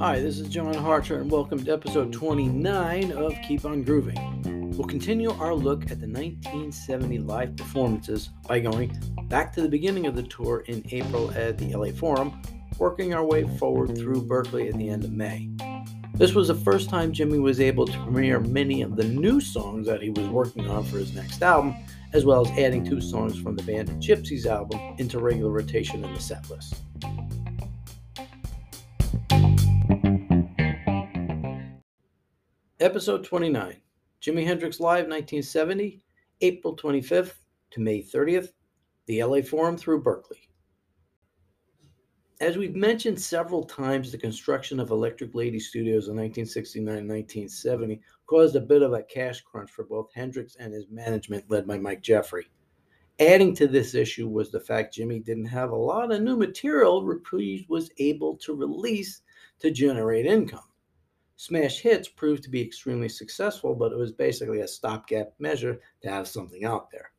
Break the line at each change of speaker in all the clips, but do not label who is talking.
Hi, this is John Harcher, and welcome to episode 29 of Keep On Grooving. We'll continue our look at the 1970 live performances by going back to the beginning of the tour in April at the LA Forum, working our way forward through Berkeley at the end of May. This was the first time Jimi was able to premiere many of the new songs that he was working on for his next album, as well as adding two songs from the band Gypsys album into regular rotation in the set list. Episode 29 Jimi Hendrix Live 1970, April 25th to May 30th, the LA Forum through Berkeley. As we've mentioned several times, the construction of Electric Lady Studios in 1969 and 1970 caused a bit of a cash crunch for both Hendrix and his management, led by Mike Jeffery. Adding to this issue was the fact Jimi didn't have a lot of new material Reprise was able to release to generate income. Smash Hits proved to be extremely successful, but it was basically a stopgap measure to have something out there.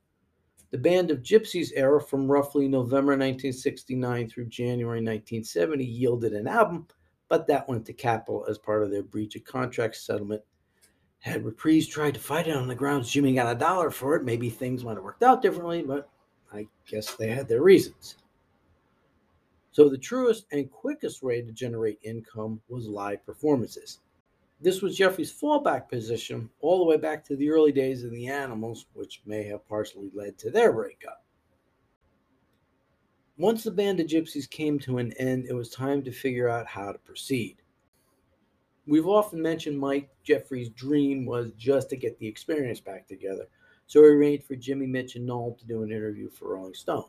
The Band of Gypsys era from roughly November 1969 through January 1970 yielded an album, but that went to Capitol as part of their breach of contract settlement. Had Reprise tried to fight it on the grounds Jimi got a dollar for it, maybe things might have worked out differently, but I guess they had their reasons. So, the truest and quickest way to generate income was live performances. This was Jeffery's fallback position all the way back to the early days of the Animals, which may have partially led to their breakup. Once the band of Gypsys came to an end, it was time to figure out how to proceed. We've often mentioned Mike Jeffery's dream was just to get the experience back together, so he arranged for Jimi, Mitch, and Noel to do an interview for Rolling Stone.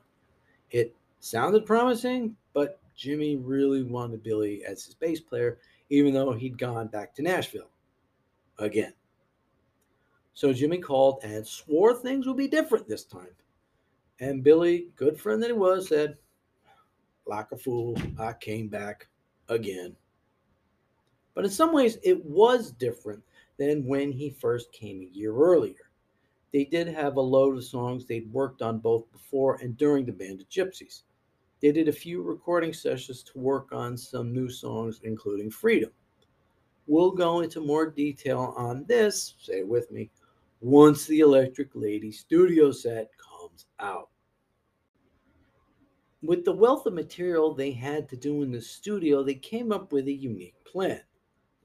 It sounded promising, but Jimi really wanted Billy as his bass player, even though he'd gone back to Nashville again. So Jimi called and swore things would be different this time. And Billy, good friend that he was, said, like a fool, I came back again. But in some ways, it was different than when he first came a year earlier. They did have a load of songs they'd worked on both before and during the Band of Gypsys. They did a few recording sessions to work on some new songs, including Freedom. We'll go into more detail on this, say it with me, once the Electric Lady studio set comes out. With the wealth of material they had to do in the studio, they came up with a unique plan.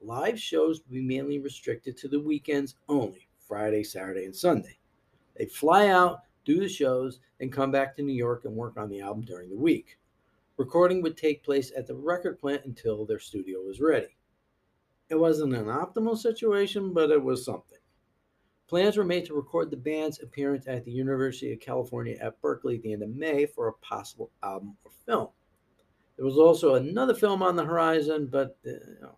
Live shows would be mainly restricted to the weekends only Friday, Saturday, and Sunday. They'd fly out, do the shows, and come back to New York and work on the album during the week. Recording would take place at the record plant until their studio was ready. It wasn't an optimal situation, but it was something. Plans were made to record the band's appearance at the University of California at Berkeley at the end of May for a possible album or film. There was also another film on the horizon, but uh, you know,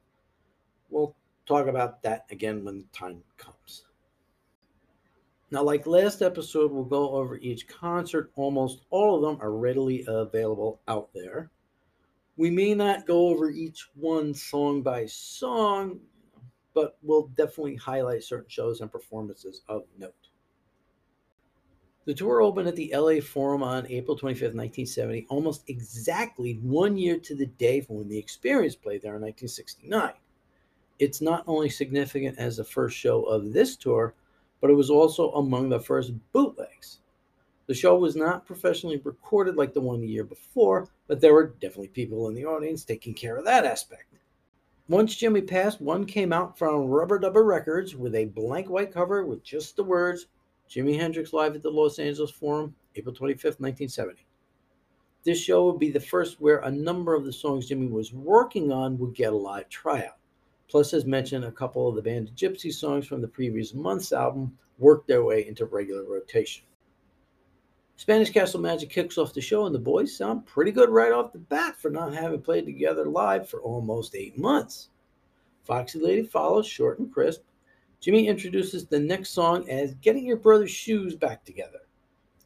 we'll talk about that again when the time comes. Now, like last episode, we'll go over each concert. Almost all of them are readily available out there. We may not go over each one song by song, but we'll definitely highlight certain shows and performances of note. The tour opened at the LA Forum on April 25th, 1970, almost exactly one year to the day from when the experience played there in 1969. It's not only significant as the first show of this tour, but it was also among the first bootlegs. The show was not professionally recorded like the one the year before, but there were definitely people in the audience taking care of that aspect. Once Jimi passed, one came out from Rubber Dubber Records with a blank white cover with just the words Jimi Hendrix Live at the Los Angeles Forum, April 25th, 1970. This show would be the first where a number of the songs Jimi was working on would get a live tryout. Plus, as mentioned, a couple of the band Gypsy songs from the previous month's album worked their way into regular rotation. Spanish Castle Magic kicks off the show, and the boys sound pretty good right off the bat for not having played together live for almost eight months. Foxy Lady follows short and crisp. Jimi introduces the next song as Getting Your Brother's Shoes Back Together.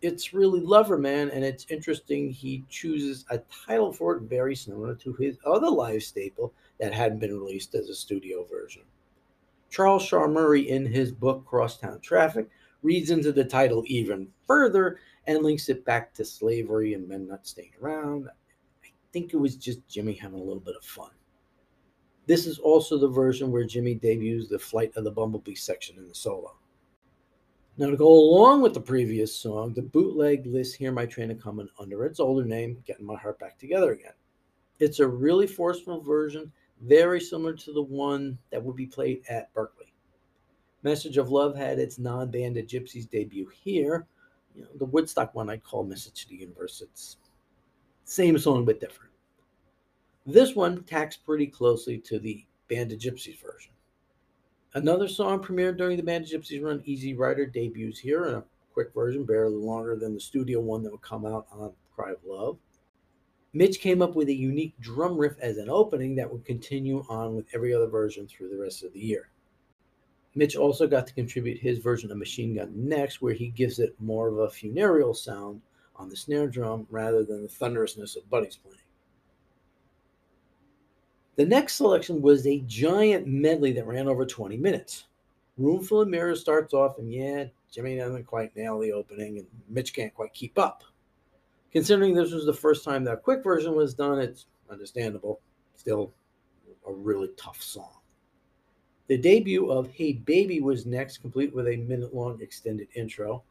It's really Lover Man, and it's interesting he chooses a title for it very similar to his other live staple that hadn't been released as a studio version. Charles Shaar Murray, in his book Crosstown Traffic, reads into the title even further and links it back to slavery and men not staying around. I think it was just Jimi having a little bit of fun. This is also the version where Jimi debuts the Flight of the Bumblebee section in the solo. Now, to go along with the previous song, the bootleg lists Hear My Train a Comin' under its older name, Getting My Heart Back Together Again. It's a really forceful version, very similar to the one that would be played at Berkeley. Message of Love had its non band banded Gypsies debut here. You know, the Woodstock one I'd call Message to the Universe. It's same song but different. This one tacks pretty closely to the Band of Gypsys version. Another song premiered during the Band of Gypsys run, Easy Rider, debuts here in a quick version, barely longer than the studio one that would come out on Cry of Love. Mitch came up with a unique drum riff as an opening that would continue on with every other version through the rest of the year. Mitch also got to contribute his version of Machine Gun next, where he gives it more of a funereal sound on the snare drum rather than the thunderousness of Buddy's playing. The next selection was a giant medley that ran over 20 minutes. Roomful of Mirrors starts off, and yeah, Jimi doesn't quite nail the opening, and Mitch can't quite keep up. Considering this was the first time that quick version was done, it's understandable. Still a really tough song. The debut of Hey Baby was next, complete with a minute long extended intro.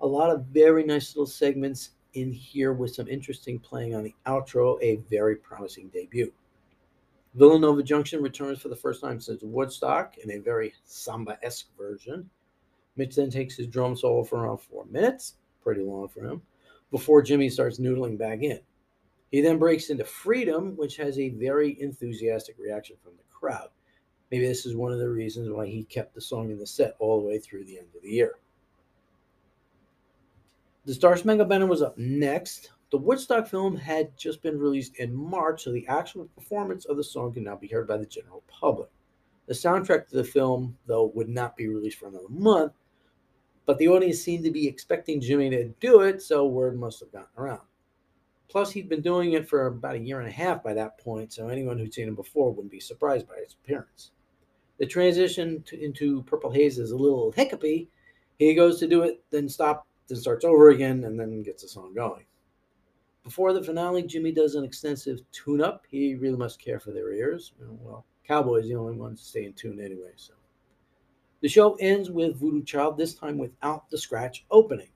A lot of very nice little segments in here with some interesting playing on the outro, a very promising debut. Villanova Junction returns for the first time since Woodstock in a very samba esque version. Mitch then takes his drum solo for around four minutes, pretty long for him, before Jimi starts noodling back in. He then breaks into Freedom, which has a very enthusiastic reaction from the crowd. Maybe this is one of the reasons why he kept the song in the set all the way through the end of the year. The Star Spangled Banner was up next. The Woodstock film had just been released in March, so the actual performance of the song could not be heard by the general public. The soundtrack to the film, though, would not be released for another month, but the audience seemed to be expecting Jimi to do it, so word must have gotten around. Plus, he'd been doing it for about a year and a half by that point, so anyone who'd seen him before wouldn't be surprised by his appearance. The transition to, into Purple Haze is a little hiccupy. He goes to do it, then stops, then starts over again, and then gets the song going. Before the finale, Jimi does an extensive tune up. He really must care for their ears. Well, Cowboy's the only one to stay in tune anyway. So the show ends with Voodoo Child, this time without the scratch opening.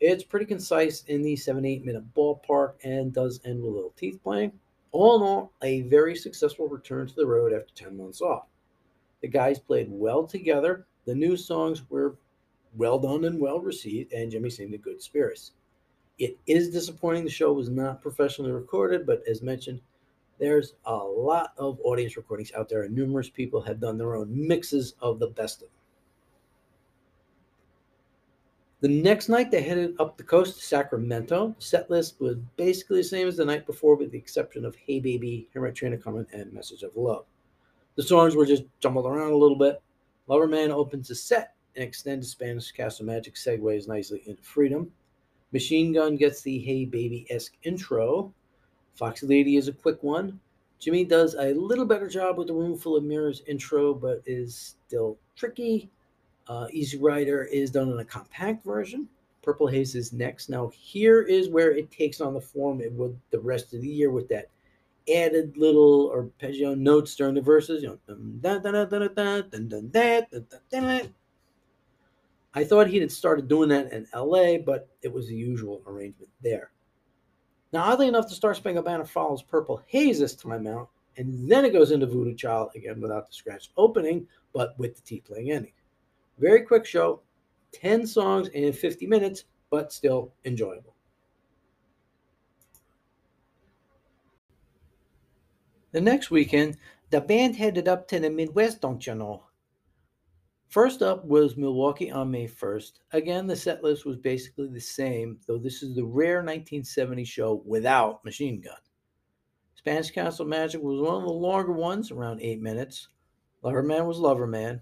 It's pretty concise in the 7 8 minute ballpark and does end with Little Teeth playing. All in all, a very successful return to the road after 10 months off. The guys played well together. The new songs were well done and well received, and Jimi seemed in good spirits. It is disappointing the show was not professionally recorded, but as mentioned, there's a lot of audience recordings out there, and numerous people have done their own mixes of the best of them. The next night, they headed up the coast to Sacramento. Set list was basically the same as the night before, with the exception of Hey Baby, My Train a Comin', and Message of Love. The songs were just jumbled around a little bit. Loverman opens the set and extended Spanish Castle Magic segues nicely into Freedom. Machine Gun gets the Hey Baby esque intro. Foxy Lady is a quick one. Jimi does a little better job with the Room Full of Mirrors intro, but is still tricky. Uh, Easy Rider is done in a compact version. Purple Haze is next. Now, here is where it takes on the form it would the rest of the year with that added little arpeggio notes during the verses. I thought he had started doing that in LA, but it was the usual arrangement there. Now, oddly enough, the Star Spangled Banner follows Purple Haze this time out, and then it goes into Voodoo Child again without the scratch opening, but with the T playing ending. Very quick show, 10 songs in 50 minutes, but still enjoyable. The next weekend, the band headed up to the Midwest, don't you know? First up was Milwaukee on May 1st. Again, the set list was basically the same, though this is the rare 1970 show without Machine Gun. Spanish Castle Magic was one of the longer ones, around eight minutes. Loverman was Loverman.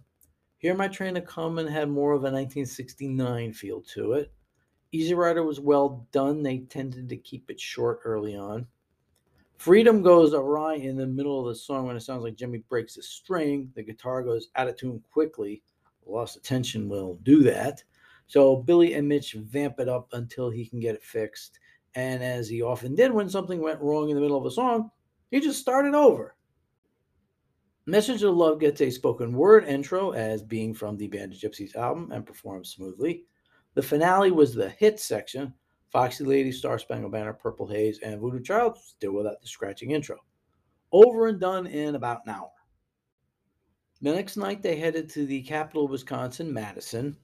Hear My Train a Comin' had more of a 1969 feel to it. Easy Rider was well done. They tended to keep it short early on. Freedom goes awry in the middle of the song when it sounds like Jimi breaks a string. The guitar goes out of tune quickly lost attention will do that. So Billy and Mitch vamp it up until he can get it fixed. And as he often did when something went wrong in the middle of a song, he just started over. Message of Love gets a spoken word intro as being from the Band of Gypsys album and performs smoothly. The finale was the hit section Foxy Lady, Star Spangled Banner, Purple Haze, and Voodoo Child, still without the scratching intro. Over and done in about an hour. The next night, they headed to the capital of Wisconsin, Madison.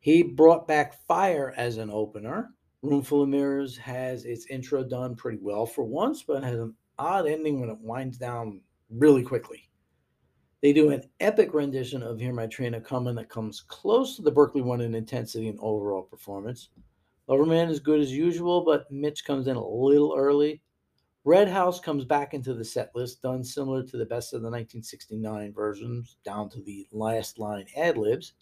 He brought back Fire as an opener. Roomful of Mirrors has its intro done pretty well for once, but has an odd ending when it winds down really quickly. They do an epic rendition of Hear My Train a Comin' that comes close to the Berkeley one in intensity and overall performance. Loverman is good as usual, but Mitch comes in a little early. Red House comes back into the set list, done similar to the best of the 1969 versions, down to the last line ad libs.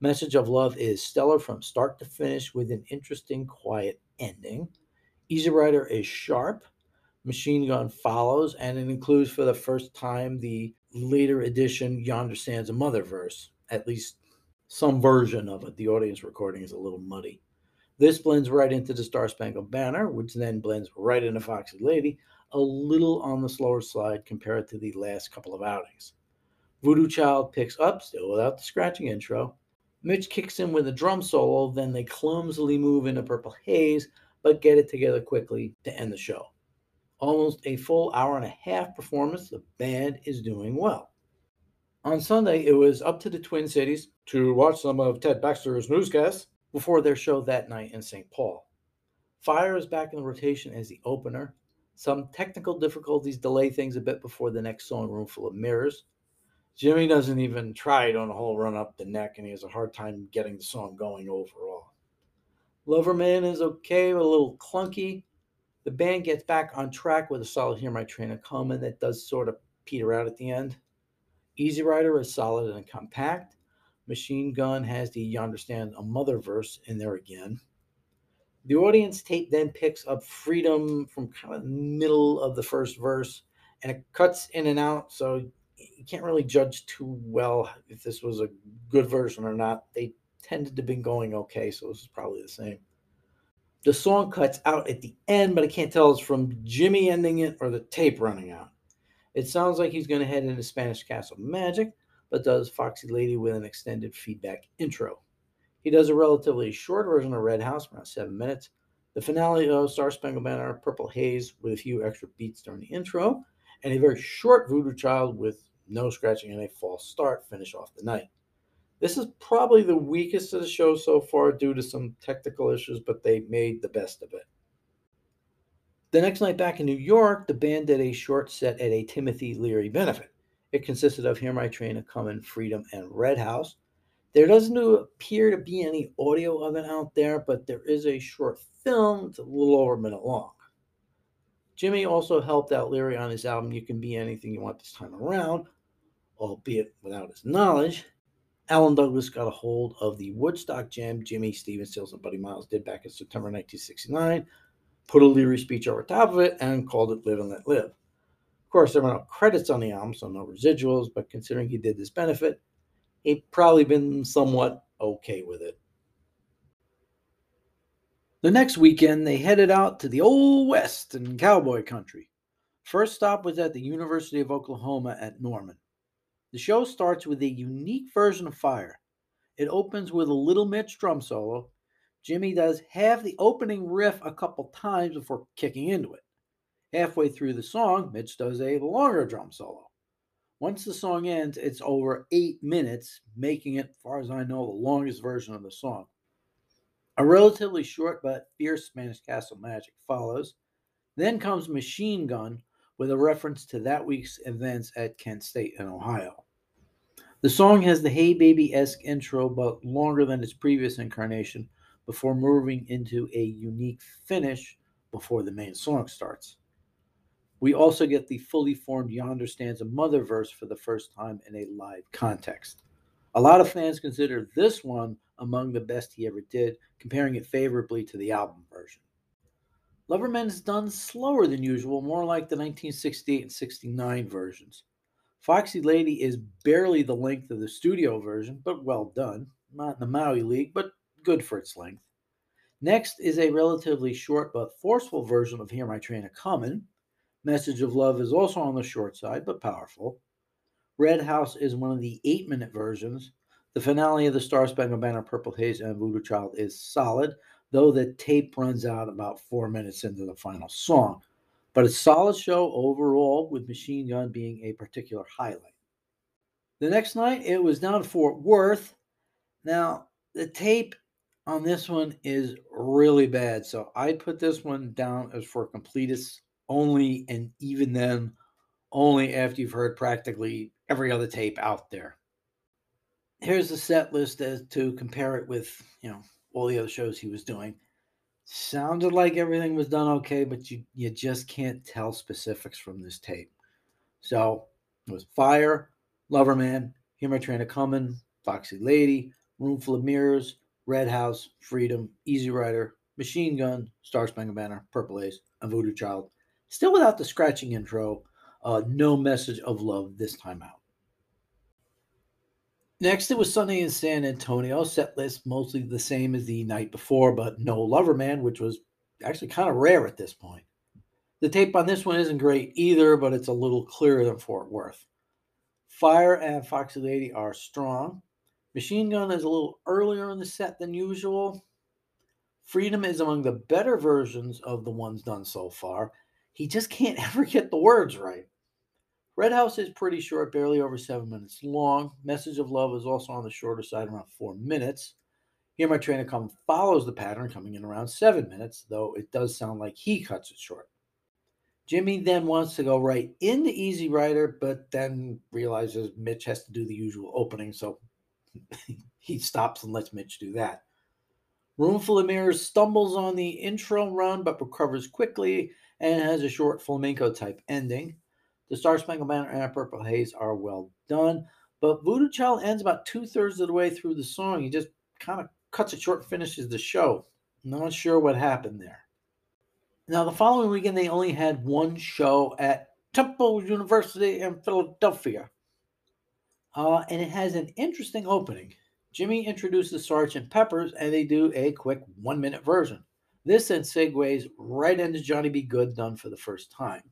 Message of Love is stellar from start to finish with an interesting, quiet ending. Easy Rider is sharp. Machine Gun follows, and it includes for the first time the later edition Yonder Stands a Mother verse, at least some version of it. The audience recording is a little muddy. This blends right into the Star Spangled Banner, which then blends right into Foxy Lady, a little on the slower side compared to the last couple of outings. Voodoo Child picks up, still without the scratching intro. Mitch kicks in with a drum solo, then they clumsily move into Purple Haze, but get it together quickly to end the show. Almost a full hour and a half performance, the band is doing well. On Sunday, it was up to the Twin Cities to watch some of Ted Baxter's newscasts before their show that night in St. Paul. Fire is back in the rotation as the opener. Some technical difficulties delay things a bit before the next song, Room Full of Mirrors. Jimi doesn't even try it on a whole run up the neck, and he has a hard time getting the song going overall. Loverman is okay, but a little clunky. The band gets back on track with a solid Hear My Train a Comin' that does sort of peter out at the end. Easy Rider is solid and compact. Machine Gun has the Yonder Stands a Mother verse in there again. The audience tape then picks up Freedom from kind of middle of the first verse and it cuts in and out, so you can't really judge too well if this was a good version or not. They tended to be going okay, so this is probably the same. The song cuts out at the end, but I can't tell it's from Jimi ending it or the tape running out. It sounds like he's going to head into Spanish Castle Magic, but does Foxy Lady with an extended feedback intro. He does a relatively short version of Red House, around seven minutes. The finale of Star Spangled Banner, Purple Haze, with a few extra beats during the intro, and a very short Voodoo Child with no scratching and a false start finish off the night. This is probably the weakest of the show so far due to some technical issues, but they made the best of it. The next night back in New York, the band did a short set at a Timothy Leary benefit. It consisted of Hear My Train a Comin', Freedom, and Red House. There doesn't appear to be any audio of it out there, but there is a short film. It's a little over a minute long. Jimi also helped out Leary on his album You Can Be Anything You Want This Time Around, albeit without his knowledge. Alan Douglas got a hold of the Woodstock Jam Jimi Stephen Stills and Buddy Miles did back in September 1969, put a Leary speech over top of it, and called it Live and Let Live. Course, there were no credits on the album, so no residuals, but considering he did this benefit, he'd probably been somewhat okay with it. The next weekend, they headed out to the Old West in cowboy country. First stop was at the University of Oklahoma at Norman. The show starts with a unique version of Fire. It opens with a Little Mitch drum solo. Jimi does half the opening riff a couple times before kicking into it. Halfway through the song, Mitch does a longer drum solo. Once the song ends, it's over eight minutes, making it, far as I know, the longest version of the song. A relatively short but fierce Spanish Castle Magic follows. Then comes Machine Gun with a reference to that week's events at Kent State in Ohio. The song has the Hey Baby esque intro, but longer than its previous incarnation, before moving into a unique finish before the main song starts. We also get the fully formed Yonder Stands a Mother verse for the first time in a live context. A lot of fans consider this one among the best he ever did, comparing it favorably to the album version. Loverman is done slower than usual, more like the 1968 and 69 versions. Foxy Lady is barely the length of the studio version, but well done. Not in the Maui League, but good for its length. Next is a relatively short but forceful version of Hear My Train a Comin'. Message of Love is also on the short side but powerful. Red House is one of the eight minute versions. The finale of the Star Spangled Banner, Purple Haze, and Voodoo Child is solid, though the tape runs out about four minutes into the final song. But a solid show overall, with Machine Gun being a particular highlight. The next night, it was down to Fort Worth. Now, the tape on this one is really bad. So I put this one down as for completists only, and even then, only after you've heard practically every other tape out there. Here's the set list as to compare it with, you know, all the other shows he was doing. Sounded like everything was done okay, but you you just can't tell specifics from this tape. So it was Fire, Loverman, My Train a Comin', Foxy Lady, Roomful of Mirrors, Red House, Freedom, Easy Rider, Machine Gun, Star Spangled Banner, Purple Haze, and Voodoo Child. Still without the scratching intro, uh, no message of love this time out. Next, it was Sunday in San Antonio. Set list mostly the same as the night before, but no Loverman, which was actually kind of rare at this point. The tape on this one isn't great either, but it's a little clearer than Fort Worth. Fire and Foxy Lady are strong. Machine Gun is a little earlier in the set than usual. Freedom is among the better versions of the ones done so far. He just can't ever get the words right. Red House is pretty short, barely over seven minutes long. Message of Love is also on the shorter side, around four minutes. Hear My Train a Comin' follows the pattern, coming in around seven minutes, though it does sound like he cuts it short. Jimi then wants to go right into Easy Rider, but then realizes Mitch has to do the usual opening, so he stops and lets Mitch do that. Roomful of Mirrors stumbles on the intro run but recovers quickly and has a short flamenco type ending. The Star Spangled Banner and Purple Haze are well done, but Voodoo Child ends about two thirds of the way through the song. He just kind of cuts it short, finishes the show. Not sure what happened there. Now, the following weekend, they only had one show at Temple University in Philadelphia. Uh, and it has an interesting opening. Jimi introduces The Sergeant Peppers, and they do a quick one minute version. This then segues right into Johnny B. Goode done for the first time.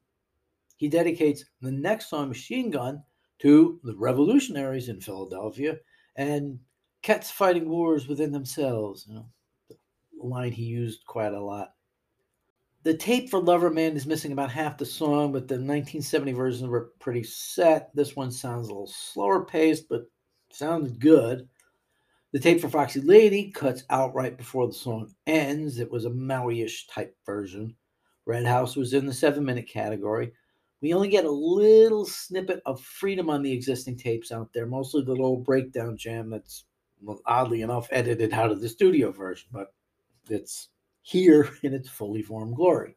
He dedicates the next song, Machine Gun, to the revolutionaries in Philadelphia and cats fighting wars within themselves. You know, the line he used quite a lot. The tape for Lover Man is missing about half the song, but the 1970 versions were pretty set. This one sounds a little slower paced, but sounds good. The tape for Foxy Lady cuts out right before the song ends. It was a Maui-ish type version. Red House was in the seven minute category. We only get a little snippet of freedom on the existing tapes out there, mostly the little breakdown jam that's well, oddly enough edited out of the studio version, but it's here in its fully formed glory.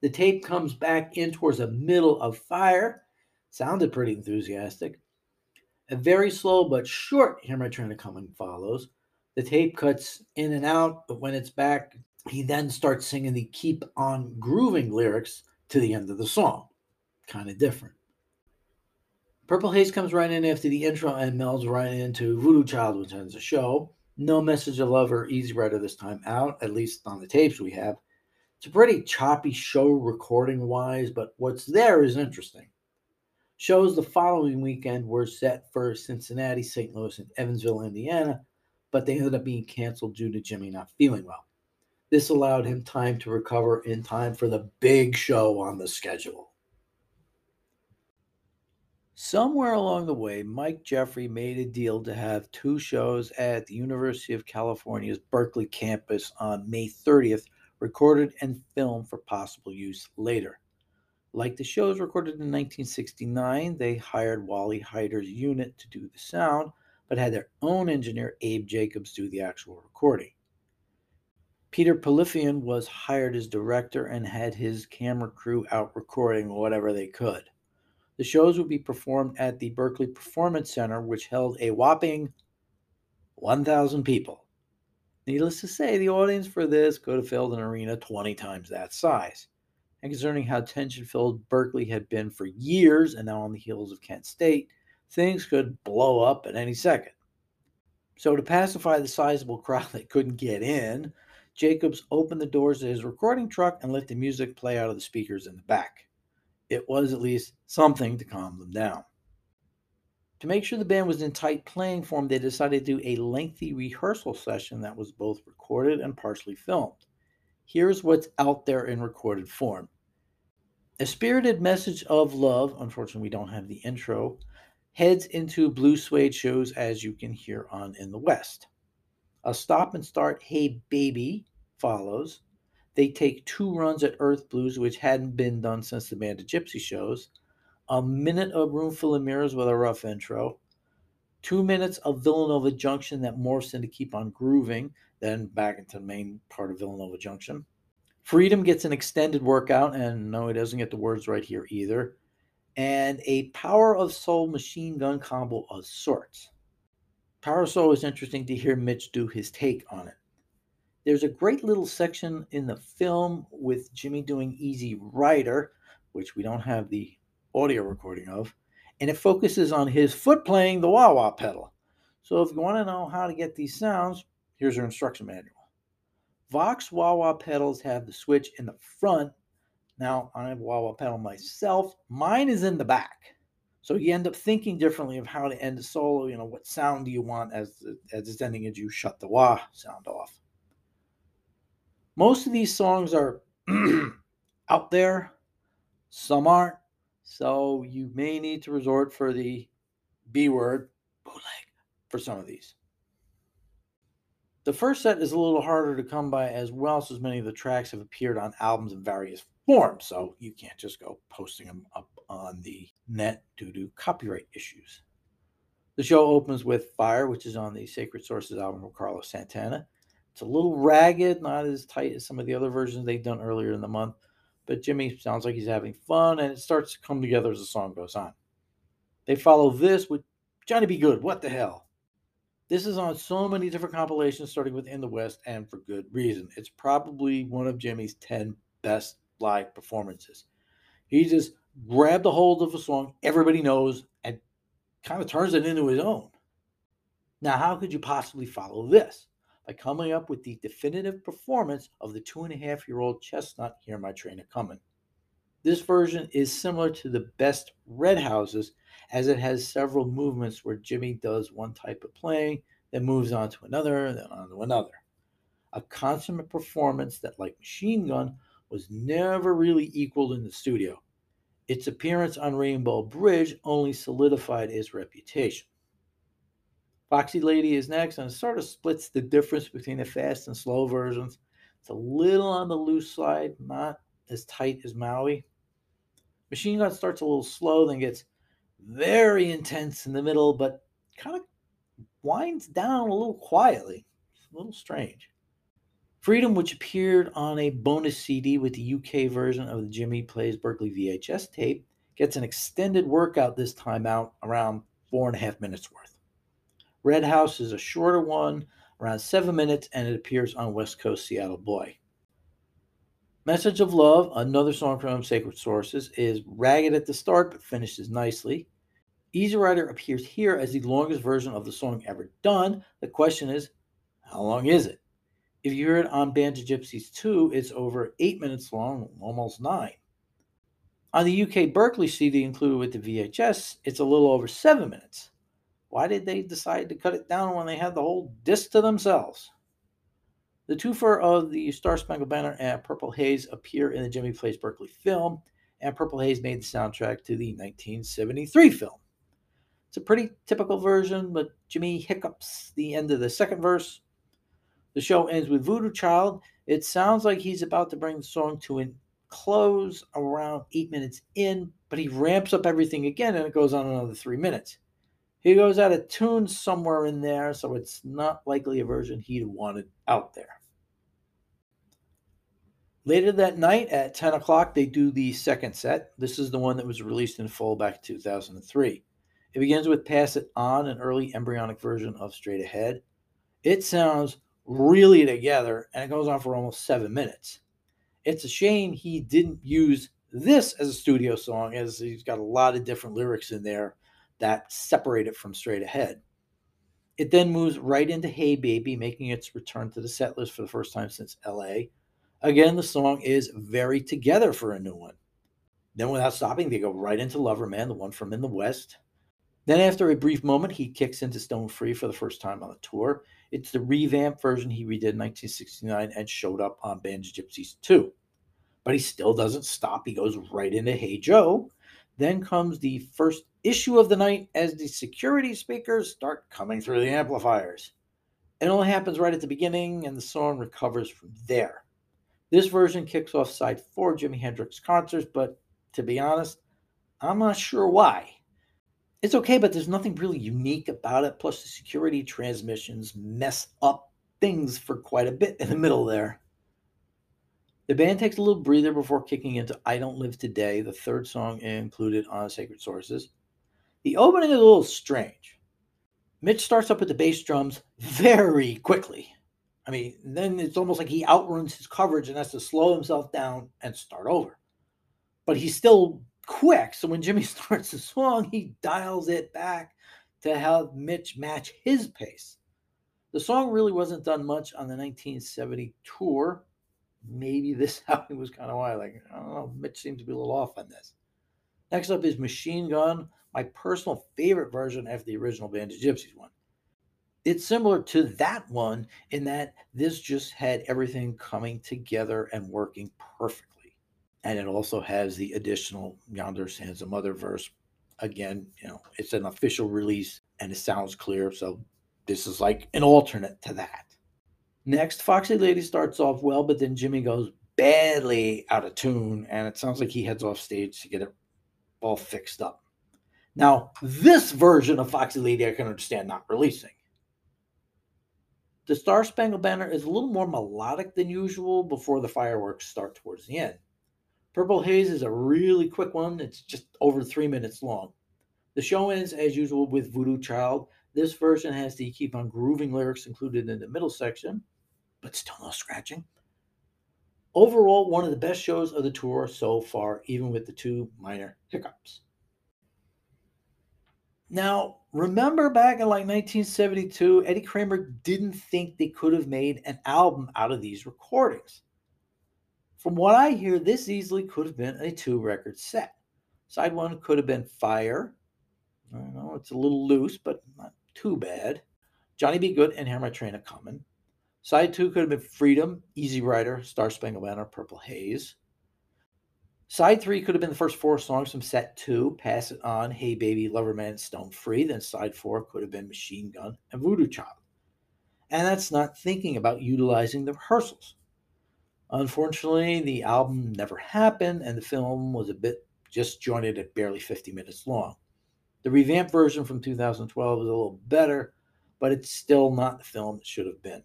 The tape comes back in towards the middle of fire. Sounded pretty enthusiastic. A very slow but short Comin' follows. The tape cuts in and out, but when it's back, he then starts singing the Keep On Grooving lyrics to the end of the song. Kind of different. Purple Haze comes right in after the intro and melds right into Voodoo Child, which ends the show. No message of love or Easy Rider this time out, at least on the tapes we have. It's a pretty choppy show recording wise, but what's there is interesting. Shows the following weekend were set for Cincinnati, St. Louis, and Evansville, Indiana, but they ended up being canceled due to Jimmy not feeling well. This allowed him time to recover in time for the big show on the schedule. Somewhere along the way, Mike Jeffery made a deal to have two shows at the University of California's Berkeley campus on May 30th, recorded and filmed for possible use later. Like the shows recorded in 1969, they hired Wally Heider's unit to do the sound, but had their own engineer, Abe Jacobs, do the actual recording. Peter Pilafian was hired as director and had his camera crew out recording whatever they could. The shows would be performed at the Berkeley Performance Center, which held a whopping 1,000 people. Needless to say, the audience for this could have filled an arena 20 times that size. And concerning how tension filled Berkeley had been for years and now on the heels of Kent State, things could blow up at any second. So, to pacify the sizable crowd that couldn't get in, Jacobs opened the doors of his recording truck and let the music play out of the speakers in the back. It was at least something to calm them down. To make sure the band was in tight playing form, they decided to do a lengthy rehearsal session that was both recorded and partially filmed. Here's what's out there in recorded form. A spirited message of love, unfortunately, we don't have the intro, heads into blue suede shoes as you can hear on In the West. A stop and start Hey Baby follows. They take two runs at Earth Blues, which hadn't been done since the Band of Gypsy shows a minute of Roomful of Mirrors with a rough intro, two minutes of Villanova Junction that morphs into Keep on Grooving, then back into the main part of Villanova Junction. Freedom gets an extended workout, and no, he doesn't get the words right here either, and a Power of Soul machine gun combo of sorts. Power of Soul is interesting to hear Mitch do his take on it. There's a great little section in the film with Jimmy doing Easy Rider, which we don't have the audio recording of, and it focuses on his foot playing the wah wah pedal. So if you want to know how to get these sounds, here's your instruction manual. Vox wah pedals have the switch in the front. Now, I have a wah wah pedal myself. Mine is in the back. So you end up thinking differently of how to end a solo. You know, what sound do you want as, as it's ending as you shut the wah sound off. Most of these songs are out there. Some aren't. So you may need to resort for the B word, bootleg, for some of these. The first set is a little harder to come by as well, as many of the tracks have appeared on albums in various forms, so you can't just go posting them up on the net due to copyright issues. The show opens with Fire, which is on the Sacred Sources album from Carlos Santana. It's a little ragged, not as tight as some of the other versions they've done earlier in the month, but Jimi sounds like he's having fun and it starts to come together as the song goes on. They follow this with Johnny B. Goode, what the hell? This is on so many different compilations, starting with In the West, and for good reason. It's probably one of Jimi's 10 best live performances. He just grabbed the hold of a song everybody knows and kind of turns it into his own. Now, how could you possibly follow this? by coming up with the definitive performance of the two and a half year old chestnut Hear My Train a Comin'. This version is similar to the best Red Houses as it has several movements where Jimi does one type of playing, then moves on to another, then on to another. A consummate performance that, like Machine Gun, was never really equaled in the studio. Its appearance on Rainbow Bridge only solidified its reputation. Foxy Lady is next, and sort of splits the difference between the fast and slow versions. It's a little on the loose side, not as tight as Maui. Machine Gun starts a little slow, then gets very intense in the middle, but kind of winds down a little quietly. It's a little strange. Freedom, which appeared on a bonus CD with the UK version of the Jimi Plays Berkeley VHS tape, gets an extended workout this time out around four and a half minutes worth. Red House is a shorter one, around seven minutes, and it appears on West Coast Seattle Boy. Message of Love, another song from Sacred Sources, is ragged at the start but finishes nicely. Easy Rider appears here as the longest version of the song ever done. The question is, how long is it? If you hear it on Band of Gypsys 2, it's over eight minutes long, almost nine. On the UK Berkeley CD included with the VHS, it's a little over seven minutes. Why did they decide to cut it down when they had the whole disc to themselves? The twofer of the Star Spangled Banner and Purple Haze appear in the Jimi Plays Berkeley film, and Purple Haze made the soundtrack to the 1973 film. It's a pretty typical version, but Jimi hiccups the end of the second verse. The show ends with Voodoo Child. It sounds like he's about to bring the song to a close around eight minutes in, but he ramps up everything again and it goes on another three minutes. He goes out of tune somewhere in there, so it's not likely a version he'd wanted out there. Later that night at 10 o'clock, they do the second set. This is the one that was released in full back in 2003. It begins with Pass It On, an early embryonic version of Straight Ahead. It sounds really together and it goes on for almost seven minutes. It's a shame he didn't use this as a studio song, as he's got a lot of different lyrics in there that separate it from straight ahead. It then moves right into Hey Baby, making its return to the set list for the first time since LA. Again, the song is very together for a new one. Then, without stopping, they go right into Lover Man, the one from In the West. Then, after a brief moment, he kicks into Stone Free for the first time on the tour. It's the revamped version he redid in 1969 and showed up on Band of Gypsys 2. But he still doesn't stop. He goes right into Hey Joe. Then comes the first issue of the night as the security speakers start coming through the amplifiers. It only happens right at the beginning, and the song recovers from there. This version kicks off side four Jimi Hendrix concerts, but to be honest, I'm not sure why. It's okay, but there's nothing really unique about it. Plus, the security transmissions mess up things for quite a bit in the middle there. The band takes a little breather before kicking into I Don't Live Today, the third song included on Sacred Sources. The opening is a little strange. Mitch starts up with the bass drums very quickly. I mean, then it's almost like he outruns his coverage and has to slow himself down and start over. But he's still quick. So when Jimi starts the song, he dials it back to help Mitch match his pace. The song really wasn't done much on the 1970 tour. Maybe this album was kind of why. Like, I don't know, Mitch seems to be a little off on this. Next up is Machine Gun, my personal favorite version of the original Band of Gypsys one. It's similar to that one in that this just had everything coming together and working perfectly and it also has the additional Yonder Stands a Mother verse. Again, you know, it's an official release and it sounds clear. So this is like an alternate to that. Next, Foxy Lady starts off well, but then Jimi goes badly out of tune, and it sounds like he heads off stage to get it all fixed up. Now, this version of Foxy Lady I can understand not releasing. The Star Spangled Banner is a little more melodic than usual before the fireworks start towards the end. Purple Haze is a really quick one. It's just over three minutes long. The show ends as usual with Voodoo Child. This version has the Keep on Grooving lyrics included in the middle section, but still no scratching. Overall, one of the best shows of the tour so far, even with the two minor hiccups. Now, remember back in like 1972, Eddie Kramer didn't think they could have made an album out of these recordings. From what I hear, this easily could have been a two record set. Side one could have been Fire. I know it's a little loose, but not too bad. Johnny B. Goode and My Train a Comin'. Side two could have been Freedom, Easy Rider, Star Spangled Banner, Purple Haze. Side three could have been the first four songs from set two Pass It On, Hey Baby, Lover Man, Stone Free. Then side four could have been Machine Gun and Voodoo Child. And that's not thinking about utilizing the rehearsals. Unfortunately, the album never happened, and the film was a bit disjointed at barely 50 minutes long. The revamped version from 2012 is a little better, but it's still not the film it should have been.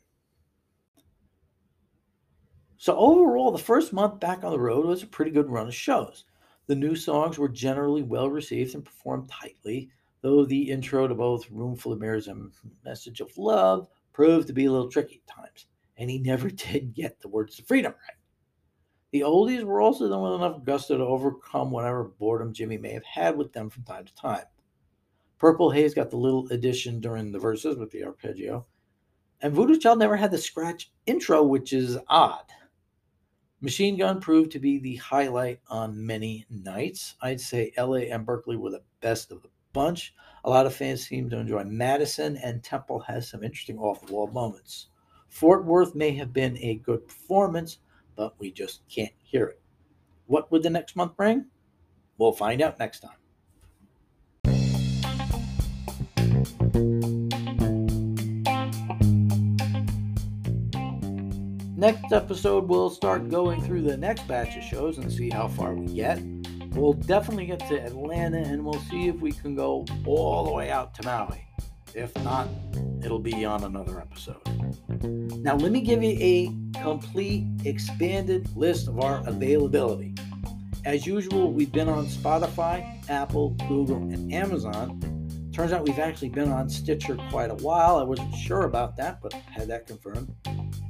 So, overall, the first month back on the road was a pretty good run of shows. The new songs were generally well received and performed tightly, though the intro to both Room Full of Mirrors and Message of Love proved to be a little tricky at times and he never did get the words to freedom right. The oldies were also done with enough gusto to overcome whatever boredom Jimi may have had with them from time to time. Purple Haze got the little addition during the verses with the arpeggio, and Voodoo Child never had the scratch intro, which is odd. Machine Gun proved to be the highlight on many nights. I'd say LA and Berkeley were the best of the bunch. A lot of fans seem to enjoy Madison, and Temple has some interesting off the wall moments. Fort Worth may have been a good performance, but we just can't hear it. What would the next month bring? We'll find out next time. Next episode, we'll start going through the next batch of shows and see how far we get. We'll definitely get to Atlanta and we'll see if we can go all the way out to Maui. If not, it'll be on another episode. Now, let me give you a complete expanded list of our availability. As usual, we've been on Spotify, Apple, Google, and Amazon. Turns out we've actually been on Stitcher quite a while. I wasn't sure about that, but had that confirmed.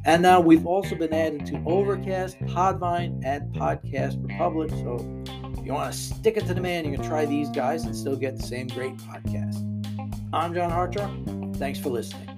And now we've also been added to Overcast, Podvine, and Podcast Republic. So if you want to stick it to the man, you can try these guys and still get the same great podcast. I'm John Hartrar. Thanks for listening.